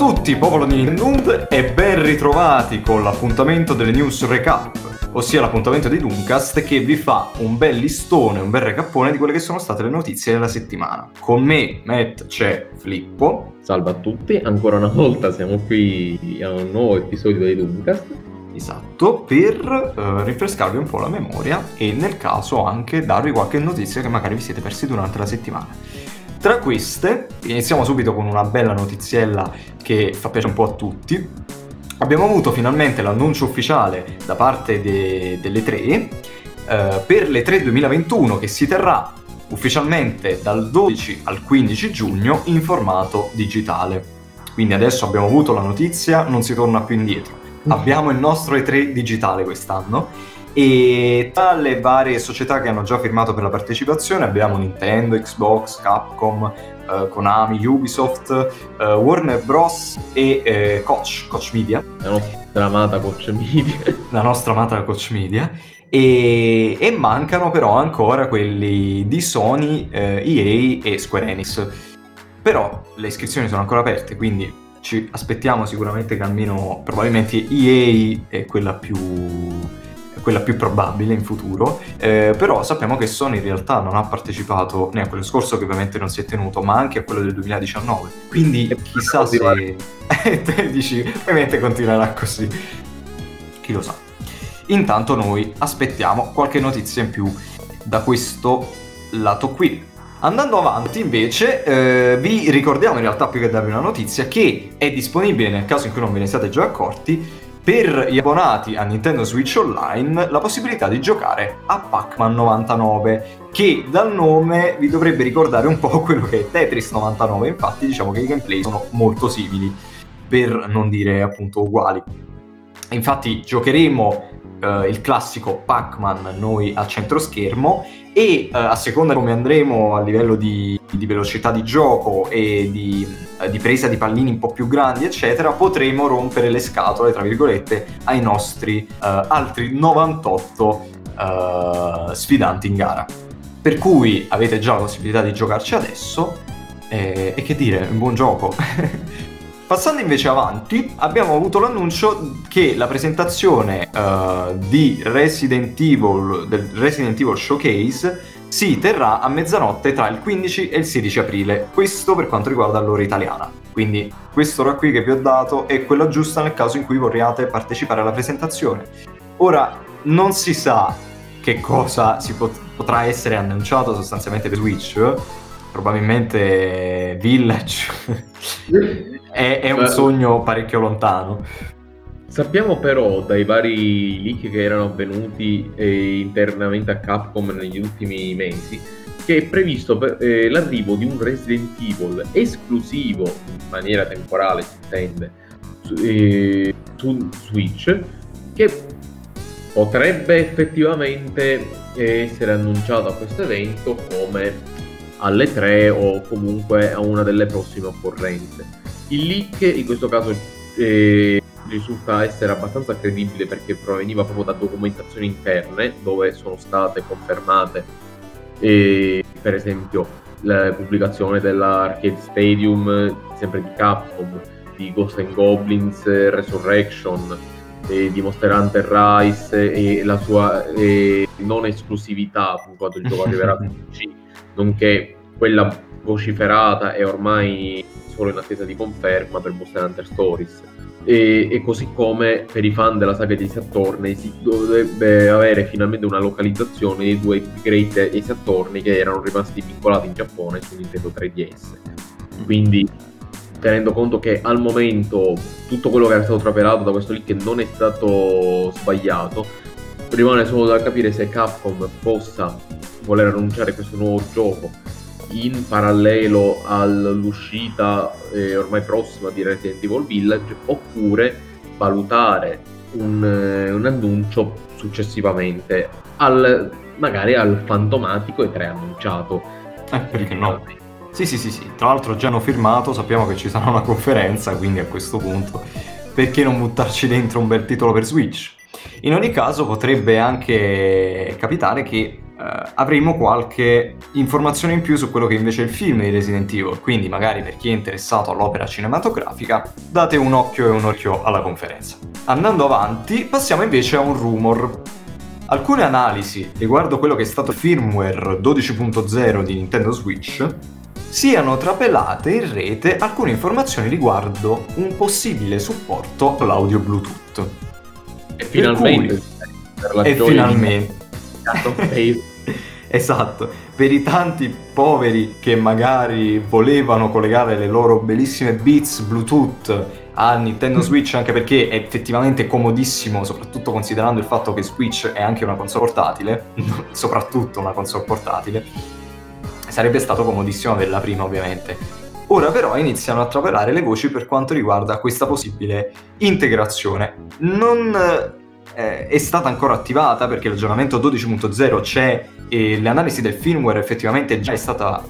Tutti, popolo di Nintendo, e ben ritrovati con l'appuntamento delle news recap, ossia l'appuntamento di Dooncast che vi fa un bel listone, un bel recappone di quelle che sono state le notizie della settimana. Con me, Matt, c'è Flippo. Salve a tutti, ancora una volta siamo qui a un nuovo episodio di Dooncast. Esatto, per uh, rinfrescarvi un po' la memoria e nel caso anche darvi qualche notizia che magari vi siete persi durante la settimana. Tra queste, iniziamo subito con una bella notiziella che fa piacere un po' a tutti. Abbiamo avuto finalmente l'annuncio ufficiale da parte de- delle tre eh, per le 3 2021 che si terrà ufficialmente dal 12 al 15 giugno in formato digitale. Quindi adesso abbiamo avuto la notizia, non si torna più indietro. Abbiamo il nostro E3 digitale quest'anno e tra le varie società che hanno già firmato per la partecipazione abbiamo Nintendo, Xbox, Capcom, eh, Konami, Ubisoft, eh, Warner Bros. e eh, Koch, Koch Media. La nostra amata Koch Media. La nostra amata Koch Media. E, e mancano però ancora quelli di Sony, EA eh, e Square Enix. Però le iscrizioni sono ancora aperte, quindi ci aspettiamo sicuramente che almeno probabilmente EA è quella più quella più probabile in futuro, eh, però sappiamo che Sony in realtà non ha partecipato né a quello scorso che ovviamente non si è tenuto, ma anche a quello del 2019. Quindi e chissà se... te dici, ovviamente continuerà così. Chi lo sa. Intanto noi aspettiamo qualche notizia in più da questo lato qui. Andando avanti invece eh, vi ricordiamo in realtà più che darvi una notizia che è disponibile nel caso in cui non ve ne siate già accorti per gli abbonati a Nintendo Switch Online la possibilità di giocare a Pac-Man 99, che dal nome vi dovrebbe ricordare un po' quello che è Tetris 99, infatti diciamo che i gameplay sono molto simili, per non dire appunto uguali. Infatti giocheremo uh, il classico Pac-Man noi a centro schermo e uh, a seconda come andremo a livello di, di velocità di gioco e di, uh, di, presa di pallini un po' più grandi eccetera potremo rompere le scatole tra virgolette ai nostri altri 98 sfidanti in gara. Per cui avete già la possibilità di giocarci adesso e, e che dire, un buon gioco Passando invece avanti, abbiamo avuto l'annuncio che la presentazione uh, di Resident Evil, del Resident Evil Showcase si terrà a mezzanotte tra il 15 e il 16 aprile, questo per quanto riguarda l'ora italiana. Quindi quest'ora qui che vi ho dato è quella giusta nel caso in cui vorriate partecipare alla presentazione. Ora, non si sa che cosa si pot- potrà essere annunciato sostanzialmente per Switch, probabilmente Village è, è un sogno parecchio lontano. Sappiamo però dai vari leak che erano avvenuti eh, internamente a Capcom negli ultimi mesi che è previsto per, eh, l'arrivo di un Resident Evil esclusivo in maniera temporale, si intende, su, eh, su Switch che potrebbe effettivamente essere annunciato a questo evento come alle 3 o comunque a una delle prossime occorrenze. Il leak in questo caso eh, risulta essere abbastanza credibile perché proveniva proprio da documentazioni interne dove sono state confermate eh, per esempio la pubblicazione dell'Arcade Stadium sempre di Capcom di Ghost and Goblins Resurrection eh, di Monster Hunter Rise e la sua non esclusività quando il gioco arriverà su PC nonché quella vociferata e ormai solo in attesa di conferma per Monster Hunter Stories. E, e, così come per i fan della saga di Ace Attorney si dovrebbe avere finalmente una localizzazione dei due great Ace Attorney che erano rimasti vincolati in Giappone su Nintendo 3DS. Quindi tenendo conto che al momento tutto quello che era stato trapelato da questo leak non è stato sbagliato, rimane solo da capire se Capcom possa voler annunciare questo nuovo gioco in parallelo all'uscita eh, ormai prossima di Resident Evil Village oppure valutare un, eh, un annuncio successivamente al, magari al fantomatico e preannunciato. Eh, perché no? Sì, sì, sì, sì. Tra l'altro già hanno firmato, sappiamo che ci sarà una conferenza, quindi a questo punto perché non buttarci dentro un bel titolo per Switch? In ogni caso potrebbe anche capitare che Uh, avremo qualche informazione in più su quello che invece è il film di Resident Evil, quindi magari per chi è interessato all'opera cinematografica date un occhio e un occhio alla conferenza. Andando avanti, passiamo invece a un rumor. Alcune analisi riguardo quello che è stato il firmware 12.0 di Nintendo Switch siano trapelate in rete alcune informazioni riguardo un possibile supporto all'audio Bluetooth. E finalmente, cui, e finalmente. Esatto, per i tanti poveri che magari volevano collegare le loro bellissime Beats Bluetooth a Nintendo Switch anche perché è effettivamente comodissimo, soprattutto considerando il fatto che Switch è anche una console portatile, soprattutto una console portatile Sarebbe stato comodissimo averla prima, ovviamente. Ora però iniziano a trapelare le voci per quanto riguarda questa possibile integrazione. Non eh, è stata ancora attivata perché l'aggiornamento 12.0 c'è e l'analisi del firmware effettivamente già è stata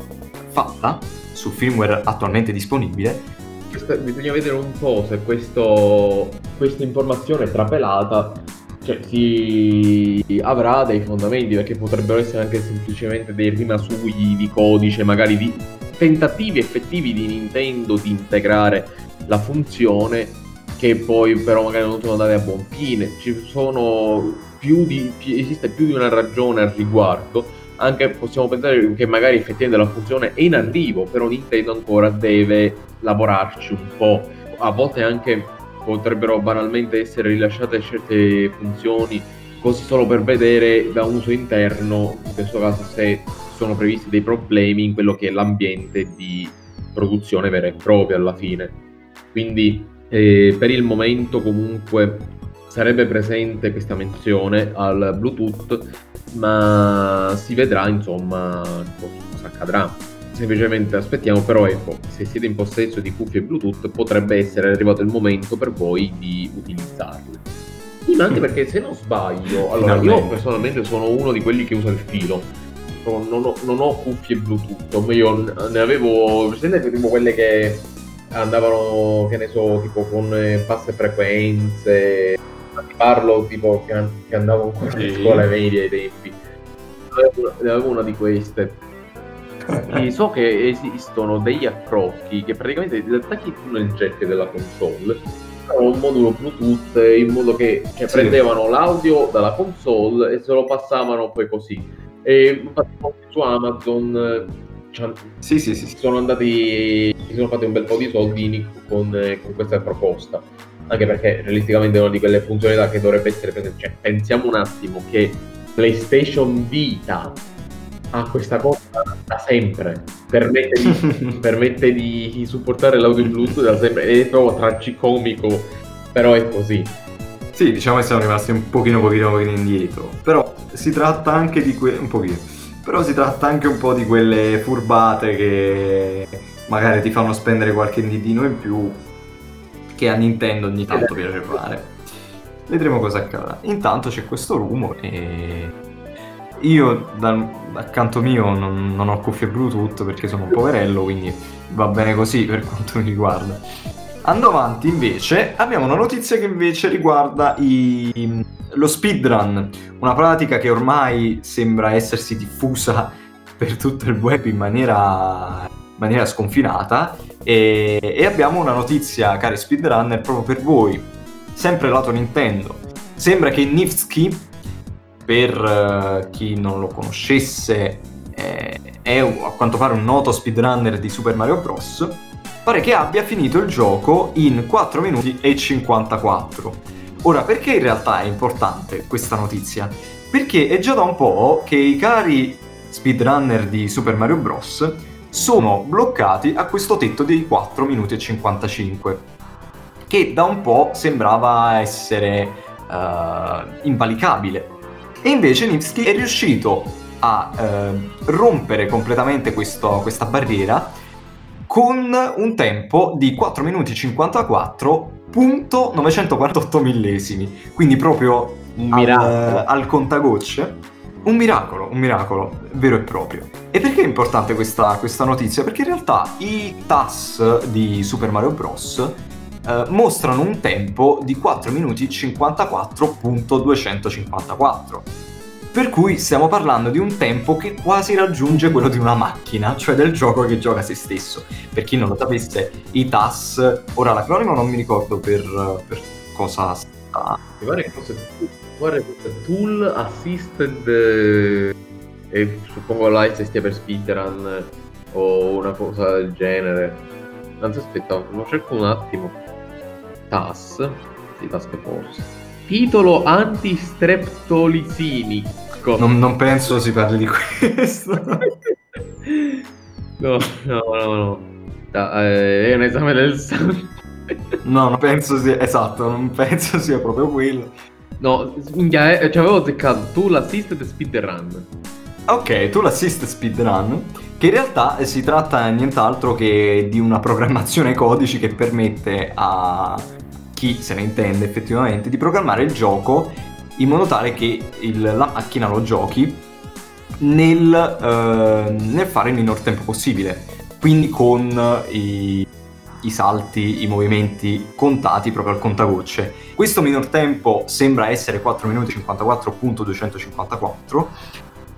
fatta sul firmware attualmente disponibile. Bisogna vedere un po' se questo, questa informazione trapelata cioè, si avrà dei fondamenti perché potrebbero essere anche semplicemente dei rimasugli di codice, magari di tentativi effettivi di Nintendo di integrare la funzione che poi però magari non sono andate a buon fine. Ci sono più di, esiste più di una ragione al riguardo. Anche possiamo pensare che magari effettivamente la funzione è in arrivo, però Nintendo ancora deve lavorarci un po'. A volte anche potrebbero banalmente essere rilasciate certe funzioni così solo per vedere da uso interno, in questo caso se sono previsti dei problemi in quello che è l'ambiente di produzione vera e propria alla fine. Quindi eh, per il momento comunque sarebbe presente questa menzione al Bluetooth, ma si vedrà insomma cosa accadrà semplicemente aspettiamo, però ecco, se siete in possesso di cuffie Bluetooth potrebbe essere arrivato il momento per voi di utilizzarle. Sì, ma anche mm. perché se non sbaglio, allora io personalmente sono uno di quelli che usa il filo, non ho, non ho cuffie Bluetooth, io ne avevo, presente tipo quelle che andavano, che ne so, tipo con eh, basse frequenze, parlo tipo che, che andavo ancora sì. in scuola media ai tempi, ne avevo una di queste e so che esistono degli approcci che praticamente ti attacchi tu nel jack della console un modulo Bluetooth in modo che cioè, sì. prendevano l'audio dalla console e se lo passavano poi così. E infatti su Amazon cioè, sì, sì, sì, sono andati, si sono fatti un bel po' di soldi con, con questa proposta. Anche perché realisticamente è una di quelle funzionalità che dovrebbe essere presente. Cioè, pensiamo un attimo che PlayStation Vita ha questa cosa da sempre, permette di, permette di supportare l'audio Bluetooth da sempre, è proprio tragicomico, però è così. Sì, diciamo che siamo rimasti un pochino, pochino, pochino indietro, però si tratta anche di que- un pochino, però si tratta anche un po' di quelle furbate che magari ti fanno spendere qualche ditino in più che a Nintendo ogni tanto piace fare. Vedremo cosa accadrà. Intanto c'è questo rumore e io dal, dal canto mio non, non, ho cuffie Bluetooth perché sono un poverello, quindi va bene così per quanto mi riguarda. Andando avanti invece abbiamo una notizia che invece riguarda i, lo speedrun, una pratica che ormai sembra essersi diffusa per tutto il web in maniera, in maniera sconfinata e, e abbiamo una notizia, cari speedrunner, proprio per voi, sempre lato Nintendo. Sembra che Nifsky per uh, chi non lo conoscesse, eh, è a quanto pare un noto speedrunner di Super Mario Bros. Pare che abbia finito il gioco in 4 minuti e 54. Ora, perché in realtà è importante questa notizia? Perché è già da un po' che i cari speedrunner di Super Mario Bros. sono bloccati a questo tetto dei 4 minuti e 55, che da un po' sembrava essere uh, invalicabile e invece Nipsky è riuscito a eh, rompere completamente questo, questa barriera con un tempo di 4 minuti 54.948 millesimi, quindi proprio al, al contagocce. Un miracolo, un miracolo vero e proprio. E perché è importante questa, questa notizia? Perché in realtà i TAS di Super Mario Bros. Eh, mostrano un tempo di 4 minuti 54.254 Per cui stiamo parlando di un tempo che quasi raggiunge quello di una macchina, cioè del gioco che gioca se stesso. Per chi non lo sapesse, i TAS, ora l'acronimo non mi ricordo per, per cosa sta. Mi pare che fosse Tool Assisted eh, e suppongo S stia per speedrun o una cosa del genere. Anzi aspetta, lo cerco un attimo. TAS, sì, Task Force. Titolo antistreptolicinico. Non, non penso si parli di questo. no, no, no, no. Da, eh, è un esame del sangue. no, non penso sia... Esatto, non penso sia proprio quello. No, minchia, eh, ci avevo azzeccato. Tu l'assisted speedrun. Ok, tu l'assist speedrun, che in realtà si tratta nient'altro che di una programmazione codici che permette a chi se ne intende effettivamente, di programmare il gioco in modo tale che il, la macchina lo giochi nel, eh, nel, fare il minor tempo possibile. Quindi con i, i, salti, i movimenti contati proprio al contagocce. Questo minor tempo sembra essere 4 minuti 54.254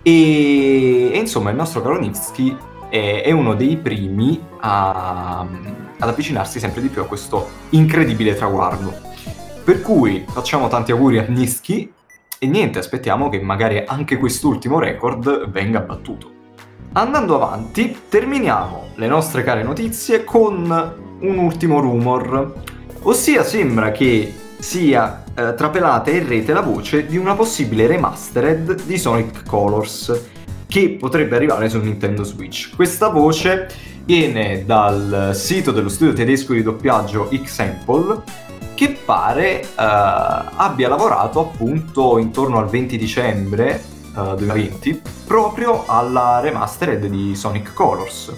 e, e insomma il nostro caro Nitsky è, è uno dei primi a ad avvicinarsi sempre di più a questo incredibile traguardo. Per cui facciamo tanti auguri a Niski e niente, aspettiamo che magari anche quest'ultimo record venga battuto. Andando avanti, terminiamo le nostre care notizie con un ultimo rumor, ossia sembra che sia eh, trapelata in rete la voce di una possibile remastered di Sonic Colors che potrebbe arrivare su Nintendo Switch. Questa voce viene dal sito dello studio tedesco di doppiaggio Xample che pare uh, abbia lavorato appunto intorno al 20 dicembre eh, 2020 proprio alla remastered di Sonic Colors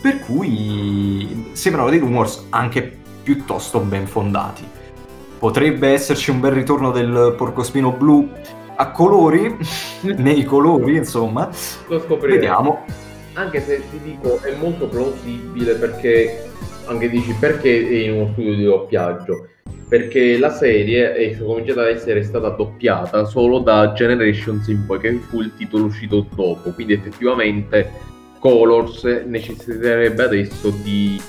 per cui sembrano dei rumors anche piuttosto ben fondati potrebbe esserci un bel ritorno del porcospino blu a colori nei colori insomma. Lo scopriremo. Vediamo. Anche se ti dico è molto plausibile perché anche dici perché è in uno studio di doppiaggio? Perché la serie è cominciata ad essere stata doppiata solo da Generations in poi che fu il titolo uscito dopo. Quindi effettivamente Colors necessiterebbe adesso di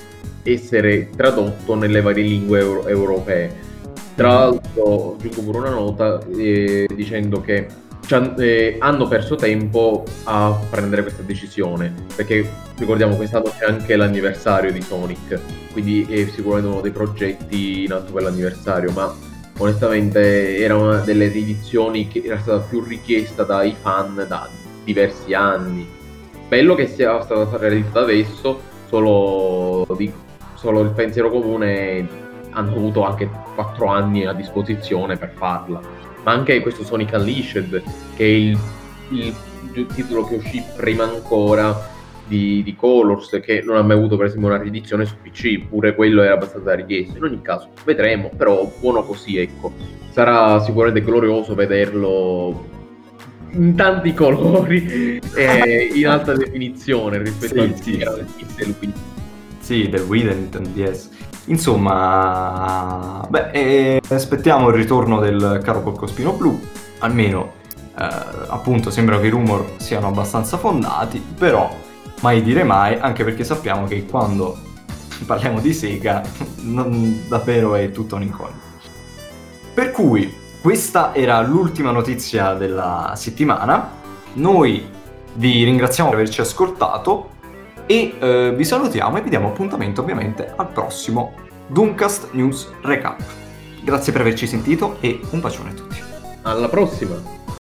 essere tradotto nelle varie lingue euro- europee tra l'altro aggiungo pure una nota eh, dicendo che eh, hanno perso tempo a prendere questa decisione perché ricordiamo quest'anno c'è anche l'anniversario di Sonic quindi è sicuramente uno dei progetti in atto per l'anniversario ma onestamente era una delle riedizioni che era stata più richiesta dai fan da diversi anni. Bello che sia stata realizzata adesso solo, di, solo il pensiero comune hanno avuto anche 4 anni a disposizione per farla ma anche questo Sonic Unleashed, che è il, il, il titolo che uscì prima ancora di, di, Colors, che non ha mai avuto per esempio una riedizione su PC, pure quello era abbastanza richiesto. In ogni caso, vedremo, però buono così, ecco. Sarà sicuramente glorioso vederlo in tanti colori e in alta definizione rispetto sì, al sì, del Wii. Sì, del Wii del Nintendo DS. Insomma, beh, eh, aspettiamo il ritorno del caro Porcospino Blu, almeno eh, appunto sembra che i rumor siano abbastanza fondati, però mai dire mai, anche perché sappiamo che quando parliamo di Sega non, davvero è tutto un'incognita. Per cui questa era l'ultima notizia della settimana, noi vi ringraziamo per averci ascoltato e eh, vi salutiamo e vi diamo appuntamento ovviamente al prossimo Duncast News Recap. Grazie per averci sentito e un bacione a tutti. Alla prossima!